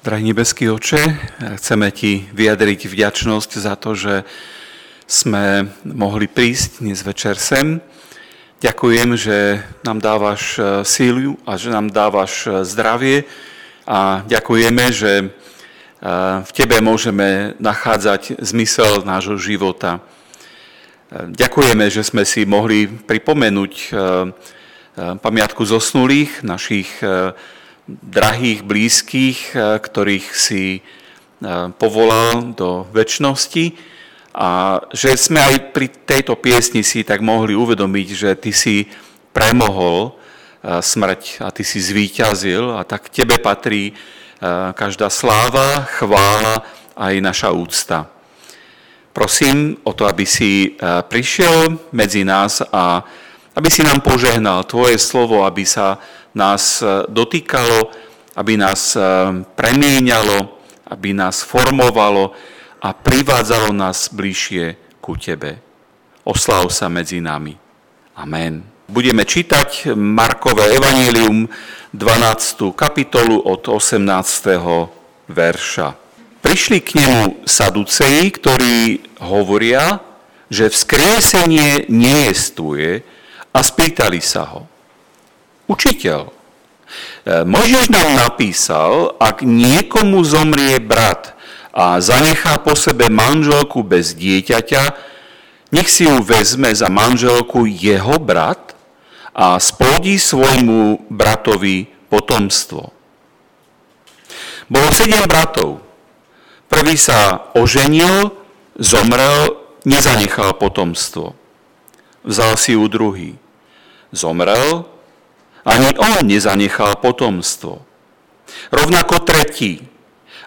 Drahý nebeský oče, chceme ti vyjadriť vďačnosť za to, že sme mohli prísť dnes večer sem. Ďakujem, že nám dávaš e, sílu a že nám dávaš e, zdravie a ďakujeme, že e, v tebe môžeme nachádzať zmysel nášho života. Ďakujeme, že sme si mohli pripomenúť pamiatku zosnulých, našich drahých, blízkych, eh, ktorých si eh, povolal do väčšnosti a že sme aj pri tejto piesni si tak mohli uvedomiť, že ty si premohol eh, smrť a ty si zvíťazil a tak tebe patrí každá sláva, chvála aj naša úcta. Prosím o to, aby si prišiel medzi nás a aby si nám požehnal Tvoje slovo, aby sa nás dotýkalo, aby nás eh, premieňalo, aby nás formovalo a privádzalo nás bližšie ku Tebe. Oslav sa medzi nami. Amen. Budeme čítať Markové evanílium 12. kapitolu od 18. verša. Prišli k nemu saduceji, ktorí hovoria, že vzkriesenie nejestvuje a spýtali sa ho. Učiteľ, E, Mojžiš nám napísal, ak niekomu zomrie brat a zanechá po sebe manželku bez dieťaťa, nech si ju vezme za manželku jeho brat a splodí svojmu bratovi potomstvo. Bolo sedem bratov. Prvý sa oženil, zomrel, nezanechal potomstvo. Vzal si ju druhý. Zomrel, ani on nezanechal potomstvo. Rovnako tretí.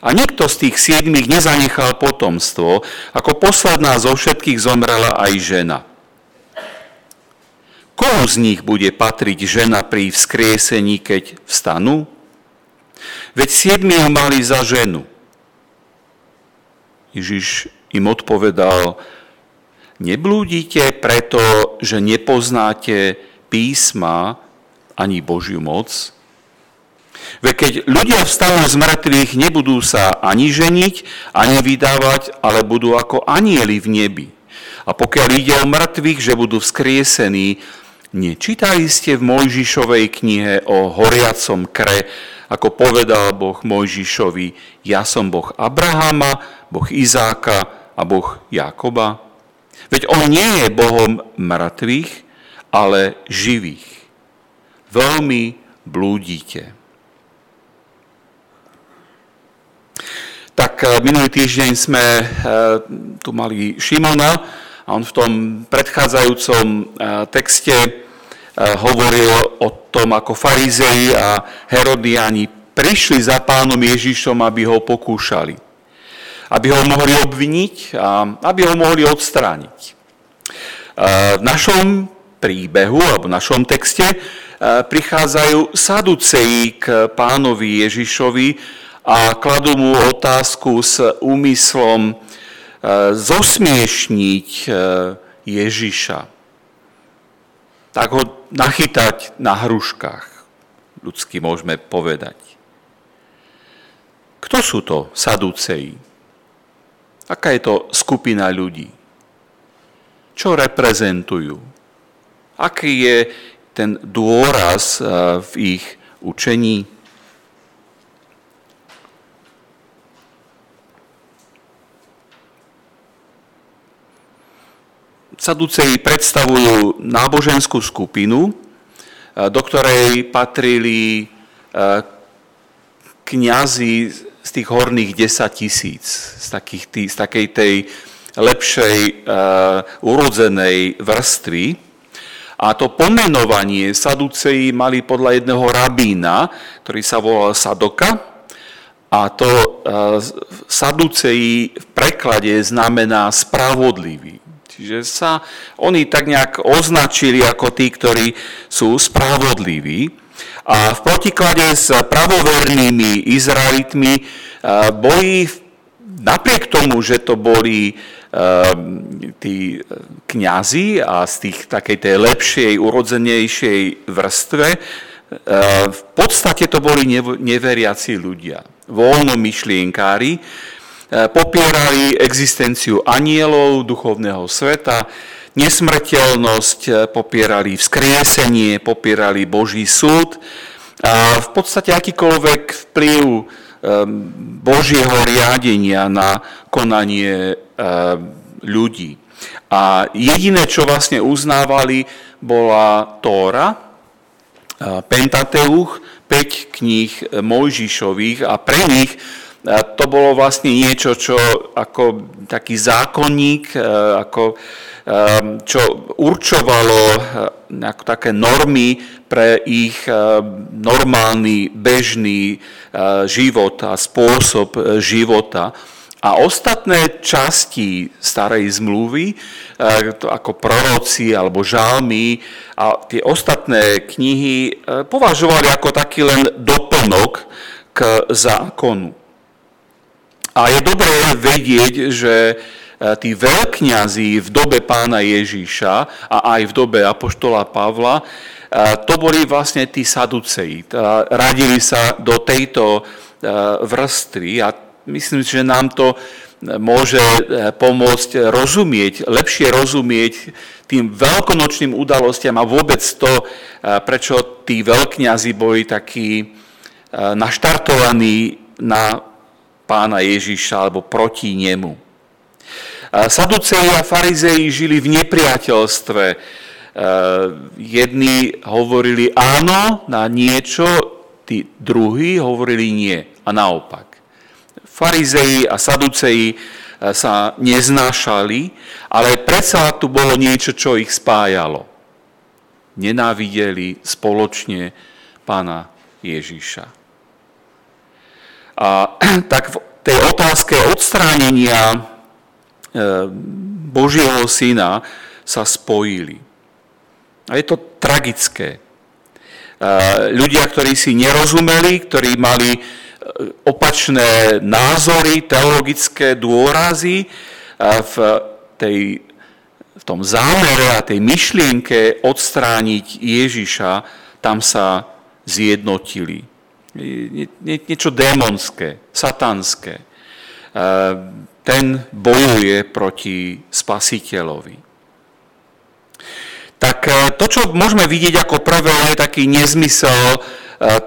A nikto z tých siedmých nezanechal potomstvo, ako posledná zo všetkých zomrela aj žena. Komu z nich bude patriť žena pri vzkriesení, keď vstanú? Veď siedmi ho mali za ženu. Ježiš im odpovedal, neblúdite preto, že nepoznáte písma, ani Božiu moc. Veď keď ľudia vstanú z mŕtvych, nebudú sa ani ženiť, ani vydávať, ale budú ako anieli v nebi. A pokiaľ ide o mŕtvych, že budú vzkriesení, nečítali ste v Mojžišovej knihe o horiacom kre, ako povedal Boh Mojžišovi, ja som Boh Abrahama, Boh Izáka a Boh Jakoba? Veď on nie je Bohom mŕtvych, ale živých veľmi blúdite. Tak eh, minulý týždeň sme eh, tu mali Šimona a on v tom predchádzajúcom eh, texte hovoril o tom, ako farizei a herodiani prišli za pánom Ježišom, aby ho pokúšali. Aby ho mohli obviniť a aby ho mohli odstrániť. V našom príbehu, alebo v našom texte, prichádzajú saduceji k pánovi Ježišovi a kladú mu otázku s úmyslom e, zosmiešniť e, Ježiša. Tak ho nachytať na hruškách, ľudsky môžeme povedať. Kto sú to saduceji? Aká je to skupina ľudí? Čo reprezentujú? Aký je ten dôraz eh, v ich učení. Saduceji predstavujú náboženskú skupinu, eh, do ktorej patrili eh, kňazi z tých horných 10 tisíc, z, takých z takej tej lepšej urodzenej vrstvy. A to pomenovanie Saduceji mali podľa jedného rabína, ktorý sa volal Sadoka. A to e, Saduceji v preklade znamená spravodlivý. Čiže sa oni tak nejak označili ako tí, ktorí sú spravodliví. A v protiklade s pravovernými Izraelitmi e, boli napriek tomu, že to boli tí kňazi a z tých takej tej lepšej, urodzenejšej vrstve, ehm, v podstate to boli neveriaci ľudia. voľnomyšlienkári, popierali existenciu anielov, duchovného sveta, nesmrteľnosť, popierali vzkriesenie, popierali Boží súd a v podstate akýkoľvek vplyv Božieho riadenia na konanie ľudí. A jediné, čo vlastne uznávali, bola Tóra, Pentateuch, 5 kníh Mojžišových a pre nich to bolo vlastne niečo, čo ako taký zákonník, ako, čo určovalo ako také normy pre ich normálny, bežný život a spôsob života. A ostatné časti starej zmluvy, e, ako proroci alebo žalmy a tie ostatné knihy e, považovali ako taký len doplnok k zákonu. A je dobré vedieť, že e, tí veľkňazí v dobe pána Ježíša a aj v dobe apoštola Pavla, to boli vlastne tí saduceji. Radili sa do tejto vrstvy a myslím že nám to môže eh, pomôcť rozumieť, lepšie rozumieť tým veľkonočným udalostiam a vôbec to, eh, prečo tí veľkňazi boli takí eh, naštartovaní na pána Ježiša alebo proti nemu. Saduceji a farizei žili v nepriateľstve. Jedni hovorili áno na niečo, tí druhí hovorili nie a naopak. Farizei a saduceji e, sa neznášali, ale predsa tu bolo niečo, čo ich spájalo. Nenávideli spoločne pána Ježíša. A tak v tej otázke odstránenia e, Božieho syna sa spojili. A je to tragické. E, ľudia, ktorí si nerozumeli, ktorí mali opačné názory, teologické dôrazy v, tej, v tom zámere a tej myšlienke odstrániť Ježiša, tam sa zjednotili. Nie, nie, niečo démonské, satanské. Ten bojuje proti spasiteľovi. Tak to, čo môžeme vidieť ako prvé, je taký nezmysel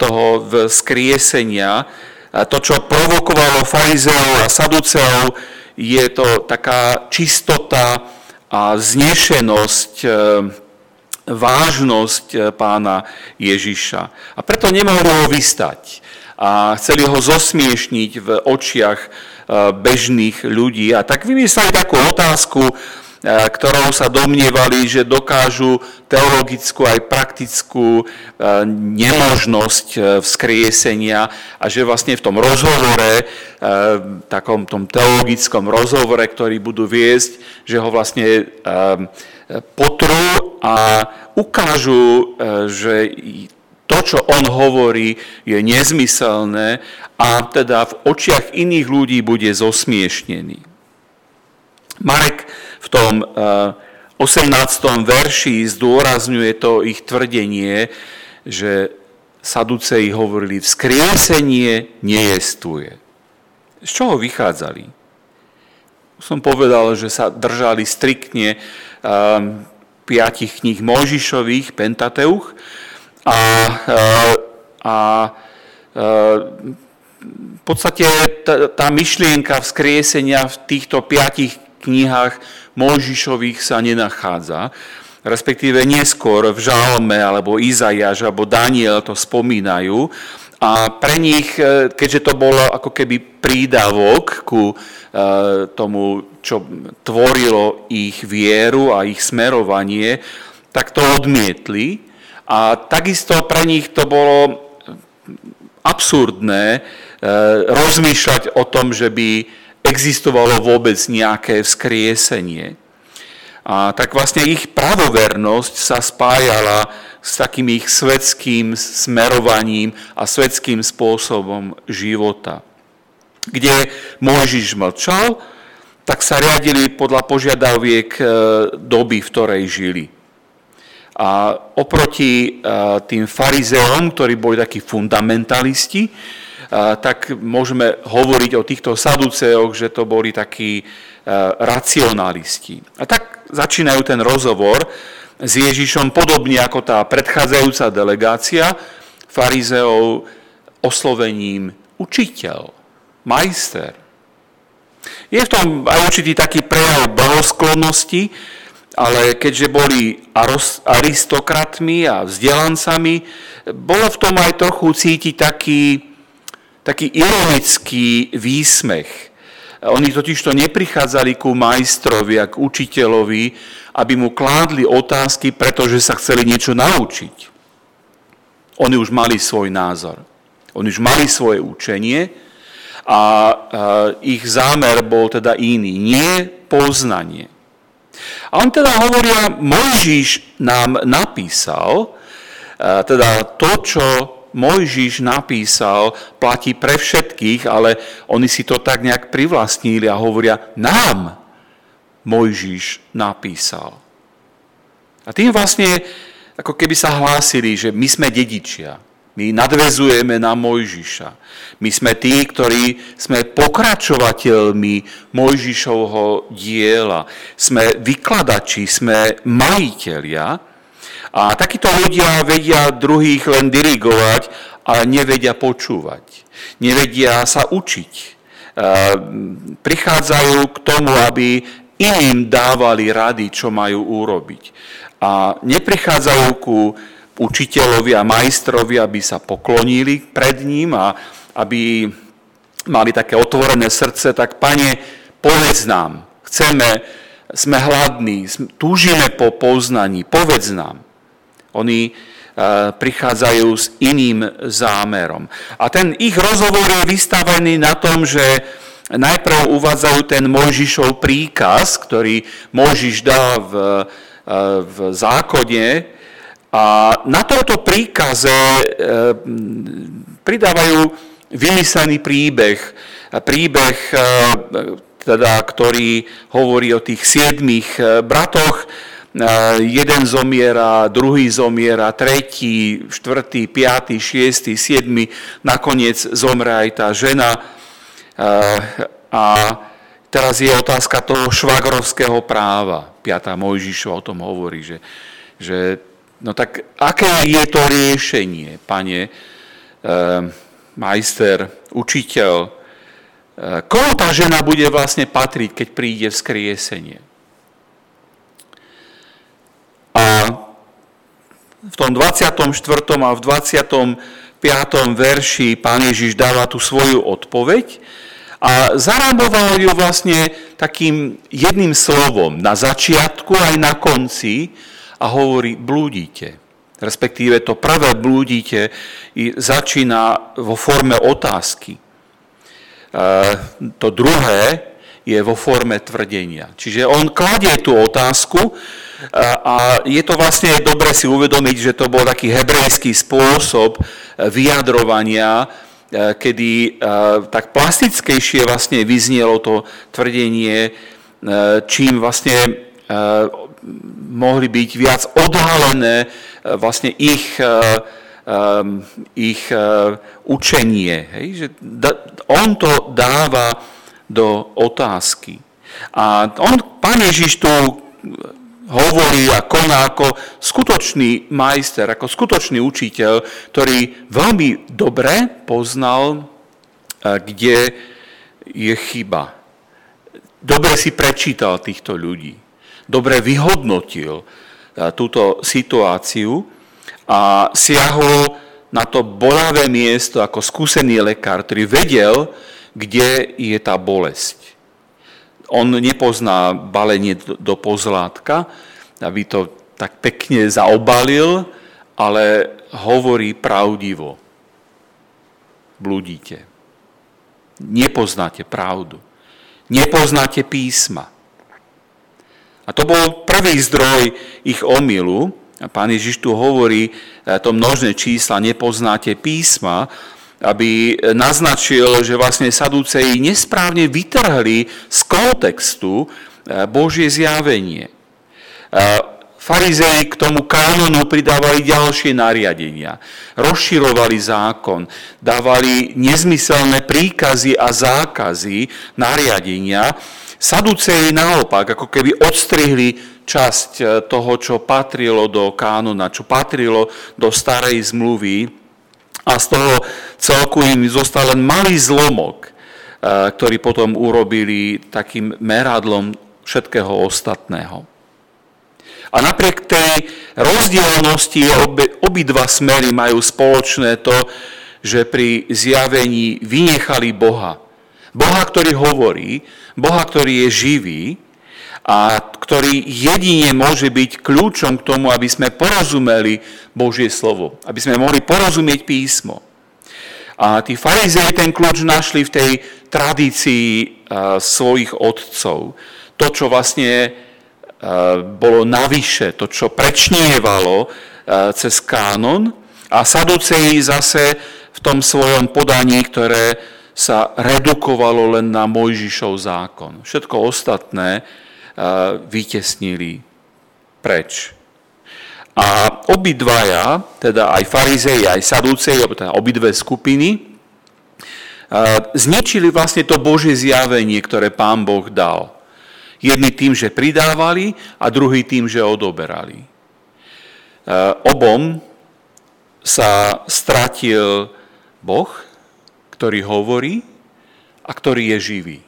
toho vzkriesenia. To, čo provokovalo farizeov a saduceov, je to taká čistota a znešenosť, e, vážnosť e, pána Ježiša. A preto nemohli ho vystať. A chceli ho zosmiešniť v očiach e, bežných ľudí. A tak vymysleli takú otázku, ktorou sa domnievali, že dokážu teologickú aj praktickú e, nemožnosť e, vzkriesenia a že vlastne v tom rozhovore, takom tom teologickom rozhovore, ktorý budú viesť, že ho vlastne potrú a ukážu, že to, čo on hovorí, je nezmyselné a teda v očiach iných ľudí bude zosmiešnený. Marek v tom 18. Eh, verši zdôrazňuje to ich tvrdenie, že Saduceji hovorili, vzkriesenie nejestvuje. Z čoho vychádzali? Som povedal, že sa držali striktne um, piatich kníh Mojžišových, Pentateuch, a, uh, a v podstate tá, tá myšlienka vzkriesenia v týchto piatich knihách Mojžišových sa nenachádza, respektíve neskôr v Žalme alebo Izajaž alebo Daniel to spomínajú. A pre nich, e, keďže to bolo ako keby prídavok ku e, tomu, čo tvorilo ich vieru a ich smerovanie, tak to odmietli. A takisto pre nich to bolo absurdné e, rozmýšľať o tom, že by existovalo vôbec nejaké vzkriesenie. A tak vlastne ich pravovernosť sa spájala s takým ich svetským smerovaním a svetským spôsobom života. Kde Mojžiš mlčal, tak sa riadili podľa požiadaviek e, doby, v ktorej žili. A oproti e, tým farizeom, ktorí boli takí fundamentalisti, tak môžeme hovoriť o týchto saduceoch, že to boli takí racionalisti. A tak začínajú ten rozhovor s Ježišom podobne ako tá predchádzajúca delegácia farizeov oslovením učiteľ, majster. Je v tom aj určitý taký prejav blahosklonnosti, ale keďže boli aristokratmi a vzdelancami, bolo v tom aj trochu cítiť taký, taký ironický výsmech. Oni totiž to neprichádzali ku majstrovi a k učiteľovi, aby mu kládli otázky, pretože sa chceli niečo naučiť. Oni už mali svoj názor. Oni už mali svoje učenie a ich zámer bol teda iný, nie poznanie. A on teda hovoria, Mojžiš nám napísal, teda to, čo Mojžiš napísal, platí pre všetkých, ale oni si to tak nejak privlastnili a hovoria, nám Mojžiš napísal. A tým vlastne, ako keby sa hlásili, že my sme dedičia. My nadvezujeme na Mojžiša. My sme tí, ktorí sme pokračovateľmi Mojžišovho diela. Sme vykladači, sme majiteľia. A takíto ľudia vedia druhých len dirigovať, ale nevedia počúvať. Nevedia sa učiť. Prichádzajú k tomu, aby iným dávali rady, čo majú urobiť. A neprichádzajú ku učiteľovi a majstrovi, aby sa poklonili pred ním a aby mali také otvorené srdce, tak pane, povedz nám, chceme, sme hladní, túžime po poznaní, povedz nám. Oni e, prichádzajú s iným zámerom. A ten ich rozhovor je vystavený na tom, že najprv uvádzajú ten Mojžišov príkaz, ktorý Mojžiš dá v, e, v zákone, a na tomto príkaze e, pridávajú vymyslený príbeh, príbeh, teda, ktorý hovorí o tých siedmých bratoch. Jeden zomiera, druhý zomiera, tretí, štvrtý, piatý, šiestý, siedmy, nakoniec zomre aj tá žena. A teraz je otázka toho švagrovského práva. Piatá Mojžišova o tom hovorí, že, že No tak aké je to riešenie, pane, e, majster, učiteľ, e, koho tá žena bude vlastne patriť, keď príde vzkriesenie? A v tom 24. a v 25. verši pán Ježiš dáva tú svoju odpoveď a zaráboval ju vlastne takým jedným slovom na začiatku aj na konci, a hovorí, blúdite. Respektíve to prvé blúdite začína vo forme otázky. E, to druhé je vo forme tvrdenia. Čiže on kladie tú otázku e, a je to vlastne dobre si uvedomiť, že to bol taký hebrejský spôsob e, vyjadrovania, kedy tak plastickejšie vlastne vyznielo to tvrdenie, čím vlastne mohli byť viac odhalené e, vlastne ich, e, ich e, učenie. Hej? Že on to dáva do otázky. A on, pán Ježiš tu hovorí a koná ako skutočný majster, ako skutočný učiteľ, ktorý veľmi dobre poznal, kde je chyba. Dobre si prečítal týchto ľudí dobre vyhodnotil e, túto situáciu a siahol na to bolavé miesto ako skúsený lekár, ktorý vedel, kde je tá bolesť. On nepozná balenie do pozlátka, aby to tak pekne zaobalil, ale hovorí pravdivo. Blúdite. Nepoznáte pravdu. Nepoznáte písma. A to bol prvý zdroj ich omilu. A pán Ježiš tu hovorí e, to množné čísla, nepoznáte písma, aby naznačil, že vlastne Sadúceji nesprávne vytrhli z kontextu e, Božie zjavenie. E, v Farizei k tomu kánonu pridávali ďalšie nariadenia. Rozširovali zákon, dávali nezmyselné príkazy a zákazy, nariadenia. Saduceji naopak, ako keby odstrihli časť toho, čo patrilo do kánona, čo patrilo do starej zmluvy a z toho celku im zostal len malý zlomok, e, ktorý potom urobili takým meradlom všetkého ostatného. A napriek tej rozdielnosti obi, obidva smery majú spoločné to, že pri zjavení vynechali Boha. Boha, ktorý hovorí, Boha, ktorý je živý a ktorý jedine môže byť kľúčom k tomu, aby sme porozumeli Božie slovo, aby sme mohli porozumieť písmo. A tí farizei ten kľúč našli v tej tradícii svojich otcov. To, čo vlastne bolo navyše, to, čo prečnievalo cez kánon a Saduceji zase v tom svojom podaní, ktoré sa redukovalo len na Mojžišov zákon. Všetko ostatné vytesnili preč. A obidvaja, teda aj farizei, aj sadúcej, teda obidve skupiny, zničili vlastne to Božie zjavenie, ktoré pán Boh dal. Jedni tým, že pridávali a druhý tým, že odoberali. Obom sa stratil Boh, ktorý hovorí a ktorý je živý.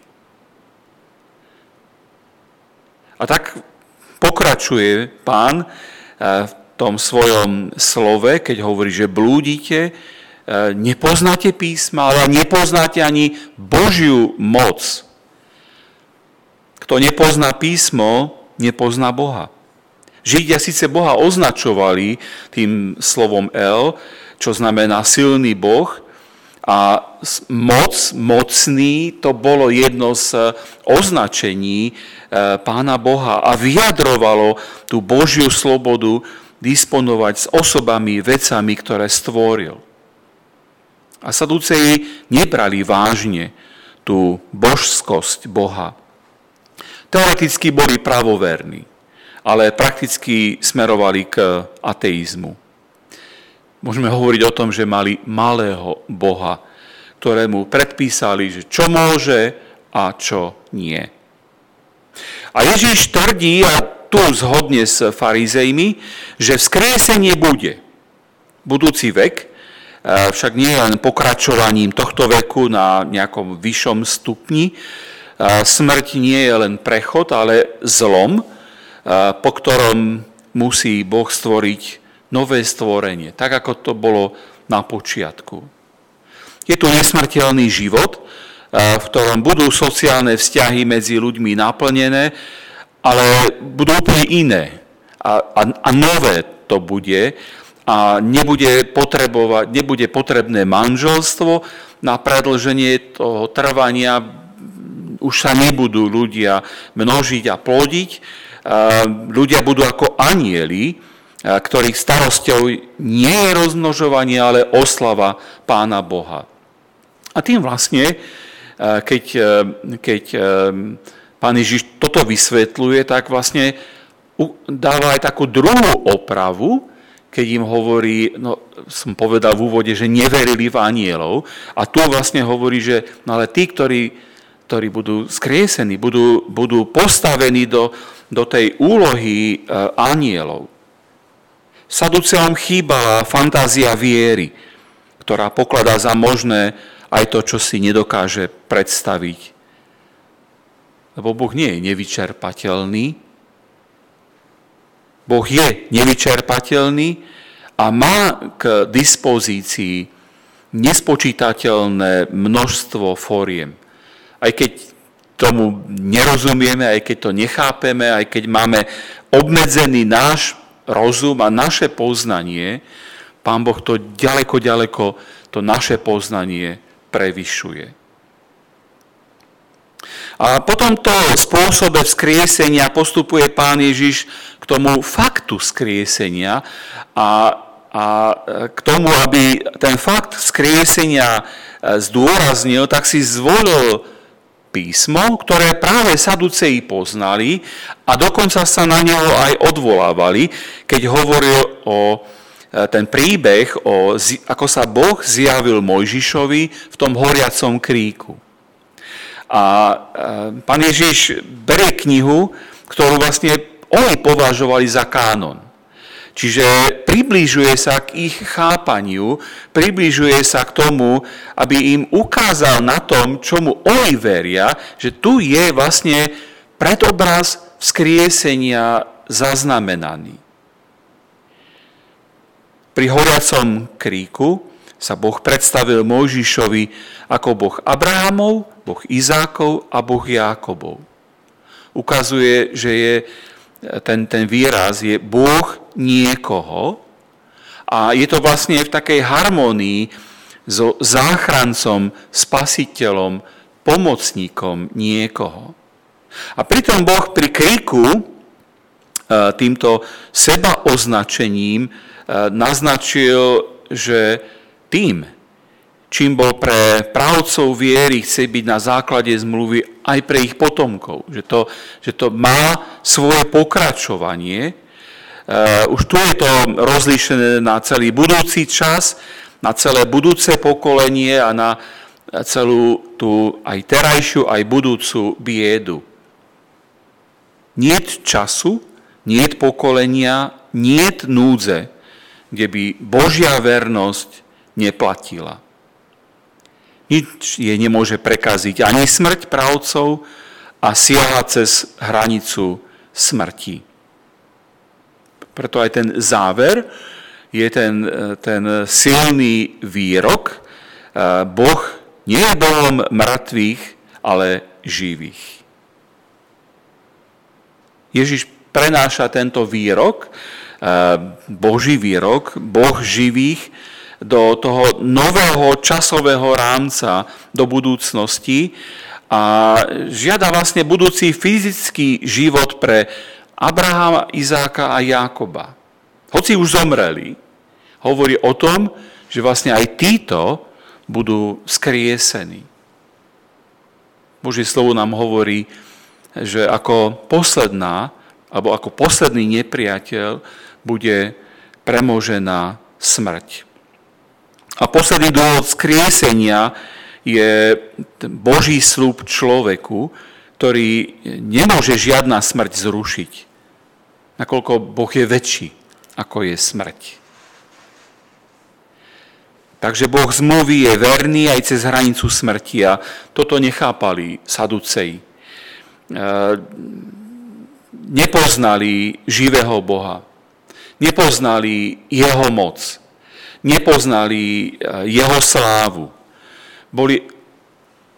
A tak pokračuje pán e, v tom svojom slove, keď hovorí, že blúdite, e, nepoznáte písma, ale nepoznáte ani Božiu moc. Kto nepozná písmo, nepozná Boha. Židia síce Boha označovali tým slovom El, čo znamená silný Boh, a moc, mocný, to bolo jedno z označení e, Pána Boha a vyjadrovalo tú Božiu slobodu disponovať s osobami, vecami, ktoré stvoril. A Saduceji nebrali vážne tú božskosť Boha. Teoreticky boli pravoverní, ale prakticky smerovali k ateizmu. Môžeme hovoriť o tom, že mali malého Boha, ktorému predpísali, že čo môže a čo nie. A Ježiš tvrdí, a tu zhodne s farizejmi, že vzkriesenie bude. Budúci vek však nie je len pokračovaním tohto veku na nejakom vyššom stupni, Smrť nie je len prechod, ale zlom, po ktorom musí Boh stvoriť nové stvorenie, tak ako to bolo na počiatku. Je tu nesmrteľný život, v ktorom budú sociálne vzťahy medzi ľuďmi naplnené, ale budú úplne iné. A, a, a nové to bude a nebude, potrebovať, nebude potrebné manželstvo na predlženie toho trvania už sa nebudú ľudia množiť a plodiť. Ľudia budú ako anieli, ktorých starosťou nie je rozmnožovanie, ale oslava Pána Boha. A tým vlastne, keď, keď Pán Ježiš toto vysvetľuje, tak vlastne dáva aj takú druhú opravu, keď im hovorí, no som povedal v úvode, že neverili v anielov. A tu vlastne hovorí, že no ale tí, ktorí ktorí budú skriesení, budú, budú postavení do, do tej úlohy e, anielov. Saduceom chýbala fantázia viery, ktorá pokladá za možné aj to, čo si nedokáže predstaviť. Lebo Boh nie je nevyčerpateľný. Boh je nevyčerpateľný a má k dispozícii nespočítateľné množstvo fóriem aj keď tomu nerozumieme, aj keď to nechápeme, aj keď máme obmedzený náš rozum a naše poznanie, Pán Boh to ďaleko, ďaleko, to naše poznanie prevyšuje. A po tomto spôsobe vzkriesenia postupuje Pán Ježiš k tomu faktu vzkriesenia a, a k tomu, aby ten fakt vzkriesenia zdôraznil, tak si zvolil písmo, ktoré práve Saduceji poznali a dokonca sa na neho aj odvolávali, keď hovoril o e, ten príbeh, o, ako sa Boh zjavil Mojžišovi v tom horiacom kríku. A e, pán Ježiš berie knihu, ktorú vlastne oni považovali za kánon. Čiže približuje sa k ich chápaniu, približuje sa k tomu, aby im ukázal na tom, čomu oni veria, že tu je vlastne predobraz vzkriesenia zaznamenaný. Pri horiacom kríku sa Boh predstavil Mojžišovi ako Boh Abrahamov, Boh Izákov a Boh Jákobov. Ukazuje, že je ten, ten výraz je Boh niekoho a je to vlastne v takej harmonii so záchrancom, spasiteľom, pomocníkom niekoho. A pritom Boh pri kriku e, týmto seba označením e, naznačil, že tým, čím bol pre právcov viery chce byť na základe zmluvy aj pre ich potomkov. Že to, že to má svoje pokračovanie. Uh, už tu je to rozlíšené na celý budúci čas, na celé budúce pokolenie a na celú tú aj terajšiu, aj budúcu biedu. Niet času, niet pokolenia, niet núdze, kde by Božia vernosť neplatila. Nič je nemôže prekaziť ani smrť pravcov a siaha cez hranicu smrti. Preto aj ten záver je ten, ten silný výrok. Boh nie je Bohom mŕtvych, ale živých. Ježiš prenáša tento výrok, Boží výrok, Boh živých, do toho nového časového rámca do budúcnosti a žiada vlastne budúci fyzický život pre Abrahama, Izáka a Jákoba. Hoci už zomreli, hovorí o tom, že vlastne aj títo budú skriesení. Božie slovo nám hovorí, že ako posledná, alebo ako posledný nepriateľ bude premožená smrť. A posledný dôvod skriesenia je Boží slúb človeku, ktorý nemôže žiadna smrť zrušiť, nakoľko Boh je väčší, ako je smrť. Takže Boh zmluví je verný aj cez hranicu smrti a toto nechápali saduceji. E, nepoznali živého Boha. Nepoznali jeho moc nepoznali eh, jeho slávu. Boli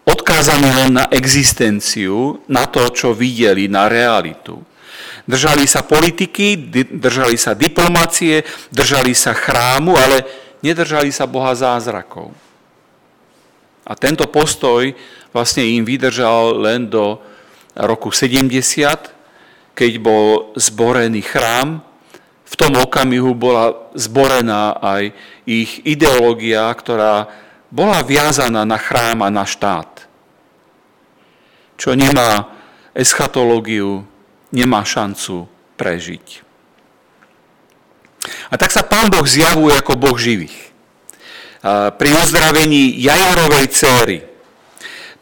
odkázaní len na existenciu, na to, čo videli, na realitu. Držali sa politiky, držali sa diplomácie, držali sa chrámu, ale nedržali sa Boha zázrakov. A tento postoj vlastne im vydržal len do roku 70, keď bol zborený chrám v tom okamihu bola zborená aj ich ideológia, ktorá bola viazaná na chrám a na štát. Čo nemá eschatológiu, nemá šancu prežiť. A tak sa Pán Boh zjavuje ako Boh živých. Pri uzdravení Jajarovej céry,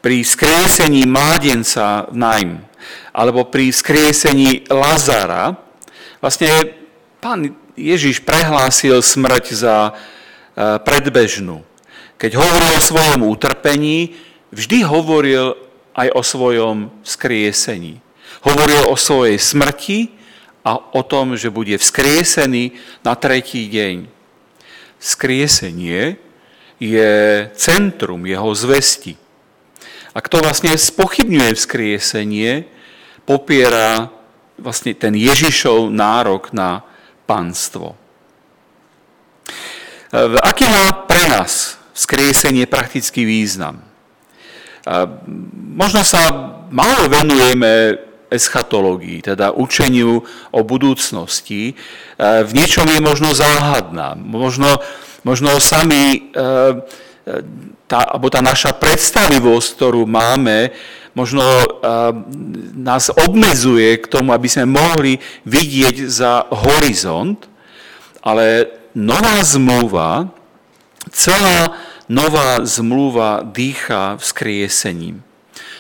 pri skriesení mládenca Najm, alebo pri skriesení Lazara, vlastne Pán Ježiš prehlásil smrť za e, predbežnú. Keď hovoril o svojom utrpení, vždy hovoril aj o svojom skriesení. Hovoril o svojej smrti a o tom, že bude vzkriesený na tretí deň. Skriesenie je centrum jeho zvesti. A kto vlastne spochybňuje vzkriesenie, popiera vlastne ten Ježišov nárok na pánstvo. E, aký má pre nás skriesenie praktický význam? E, možno sa málo venujeme eschatológii, teda učeniu o budúcnosti. E, v niečom je možno záhadná. Možno, možno sami tá, alebo tá naša predstavivosť, ktorú máme, možno nás obmedzuje k tomu, aby sme mohli vidieť za horizont, ale nová zmluva, celá nová zmluva dýcha vzkriesením.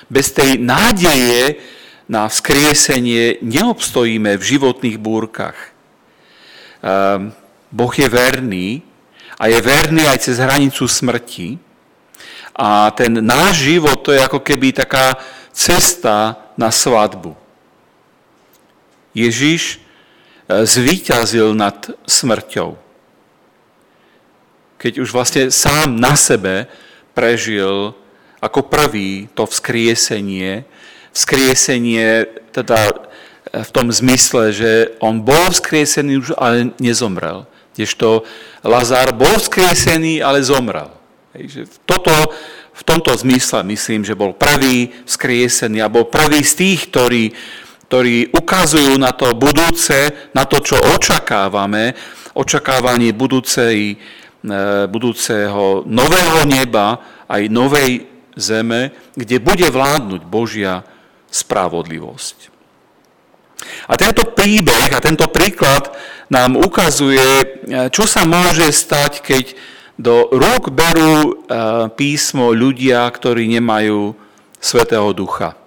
Bez tej nádeje na vzkriesenie neobstojíme v životných búrkach. Boh je verný a je verný aj cez hranicu smrti. A ten náš život to je ako keby taká cesta na svadbu. Ježiš e, zvíťazil nad smrťou. Keď už vlastne sám na sebe prežil ako prvý to vzkriesenie, vzkriesenie teda e, v tom zmysle, že on bol vzkriesený už, ale nezomrel. Kdežto Lazár bol vzkriesený, ale zomrel. Toto, v tomto zmysle myslím, že bol prvý vzkriesený a bol prvý z tých, ktorí, ktorí ukazujú na to budúce, na to, čo očakávame, očakávanie budúcej, budúceho nového neba, aj novej zeme, kde bude vládnuť Božia spravodlivosť. A tento príbeh a tento príklad nám ukazuje, e, čo sa môže stať, keď do rúk berú e, písmo ľudia, ktorí nemajú Svetého Ducha.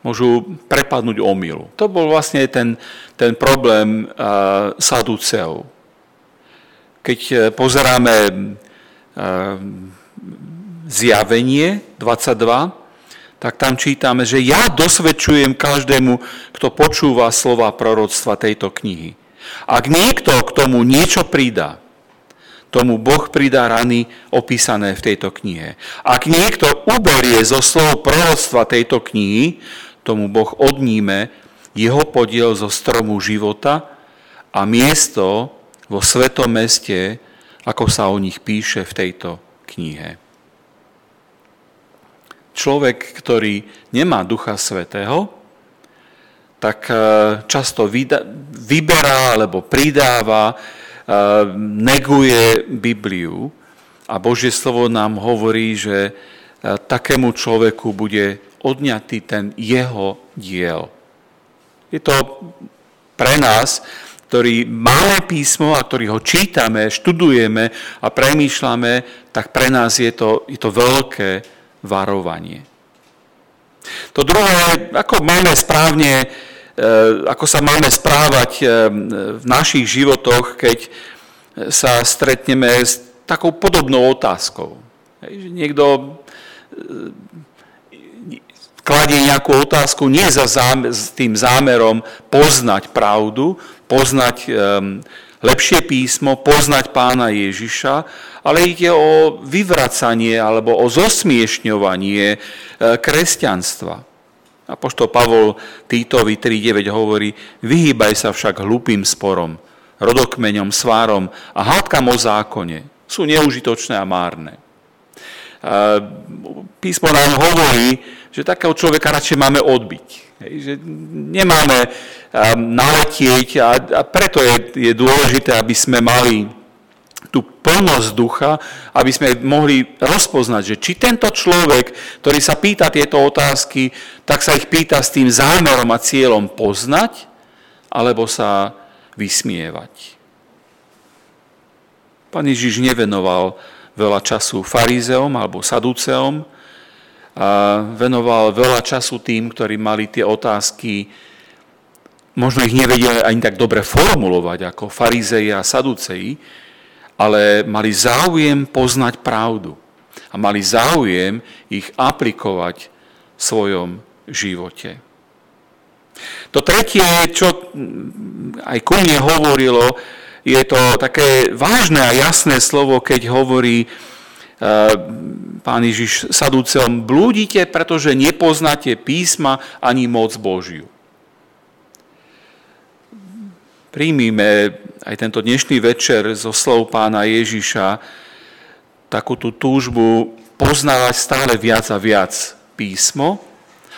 Môžu prepadnúť omylu. To bol vlastne ten, ten problém e, Saduceov. Keď pozeráme zjavenie 22, tak tam čítame, že ja dosvedčujem každému, kto počúva slova proroctva tejto knihy. Ak niekto k tomu niečo pridá, tomu Boh pridá rany opísané v tejto knihe. Ak niekto uberie zo slov proroctva tejto knihy, tomu Boh odníme jeho podiel zo stromu života a miesto vo svetom meste, ako sa o nich píše v tejto knihe. Človek, ktorý nemá Ducha Svetého, tak e, často vyberá alebo pridáva, e, neguje Bibliu a Božie slovo nám hovorí, že e, takému človeku bude odňatý ten jeho diel. Je to pre nás, ktorí máme písmo a ktorí ho čítame, študujeme a premýšľame, tak pre nás je to, je to veľké varovanie. To druhé, ako máme správne, e, ako sa máme správať e, v našich životoch, keď sa stretneme s takou podobnou otázkou. Niekto e, kladie nejakú otázku nie za zámer, s tým zámerom poznať pravdu, poznať lepšie písmo, poznať pána Ježiša, ale ide o vyvracanie alebo o zosmiešňovanie e, kresťanstva. A pošto Pavol Týtovi 3.9 hovorí, vyhýbaj sa však hlupým sporom, rodokmeňom, svárom a hádkam o zákone. Sú neužitočné a márne. Písmo nám hovorí, že takého človeka radšej máme odbiť. Hej, že nemáme naletieť a, a preto je, je dôležité, aby sme mali tú plnosť ducha, aby sme mohli rozpoznať, že či tento človek, ktorý sa pýta tieto otázky, tak sa ich pýta s tým zámerom a cieľom poznať, alebo sa vysmievať. Pán Ježiš nevenoval veľa času farizeom alebo saduceom, venoval veľa času tým, ktorí mali tie otázky, možno ich nevedeli ani tak dobre formulovať ako farizeji a saduceji, ale mali záujem poznať pravdu a mali záujem ich aplikovať v svojom živote. To tretie, čo aj ku mne hovorilo, je to také vážne a jasné slovo, keď hovorí, pán Ježiš sadúcom, blúdite, pretože nepoznáte písma ani moc Božiu. Príjmime aj tento dnešný večer zo slov pána Ježiša takú tú túžbu poznávať stále viac a viac písmo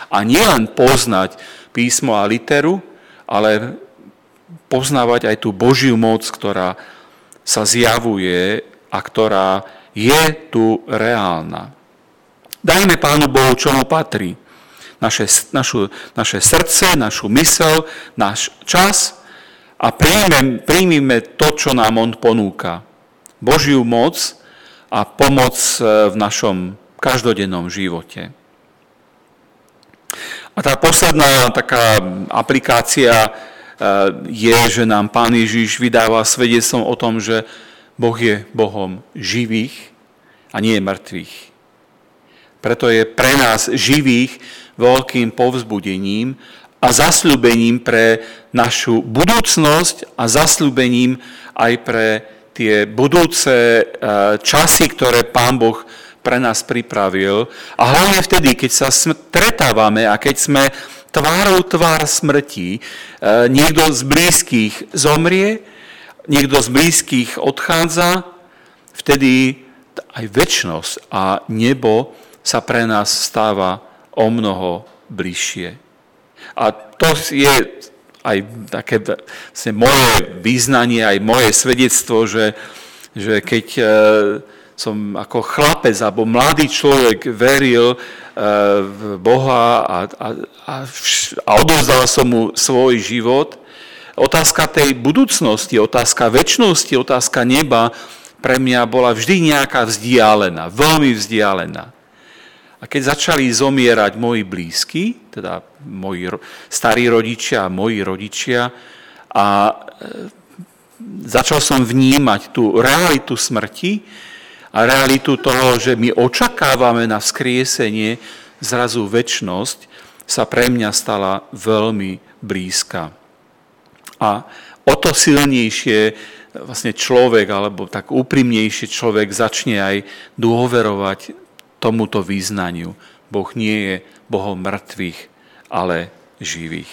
a nielen poznať písmo a literu, ale poznávať aj tú Božiu moc, ktorá sa zjavuje a ktorá je tu reálna. Dajme Pánu Bohu, čo mu patrí. Naše, našu, naše srdce, našu mysel, náš čas a príjmeme, príjmime to, čo nám On ponúka. Božiu moc a pomoc e, v našom každodennom živote. A tá posledná taká aplikácia e, je, že nám Pán Ježiš vydáva svedectvom o tom, že Boh je Bohom živých a nie mŕtvych. Preto je pre nás živých veľkým povzbudením a zasľubením pre našu budúcnosť a zasľubením aj pre tie budúce e, časy, ktoré Pán Boh pre nás pripravil. A hlavne vtedy, keď sa stretávame a keď sme tvárou tvár smrti, e, niekto z blízkych zomrie, niekto z blízkych odchádza, vtedy aj väčnosť a nebo sa pre nás stáva o mnoho bližšie. A to je aj také vlastne moje význanie, aj moje svedectvo, že, že keď e, som ako chlapec alebo mladý človek veril e, v Boha a, a, a, a odovzdal som mu svoj život, otázka tej budúcnosti, otázka väčšnosti, otázka neba pre mňa bola vždy nejaká vzdialená, veľmi vzdialená. A keď začali zomierať moji blízky, teda moji starí rodičia a moji rodičia, a e, začal som vnímať tú realitu smrti a realitu toho, že my očakávame na vzkriesenie, zrazu väčnosť sa pre mňa stala veľmi blízka. A o to silnejšie vlastne človek, alebo tak úprimnejšie človek začne aj dôverovať tomuto význaniu. Boh nie je Bohom mŕtvych, ale živých.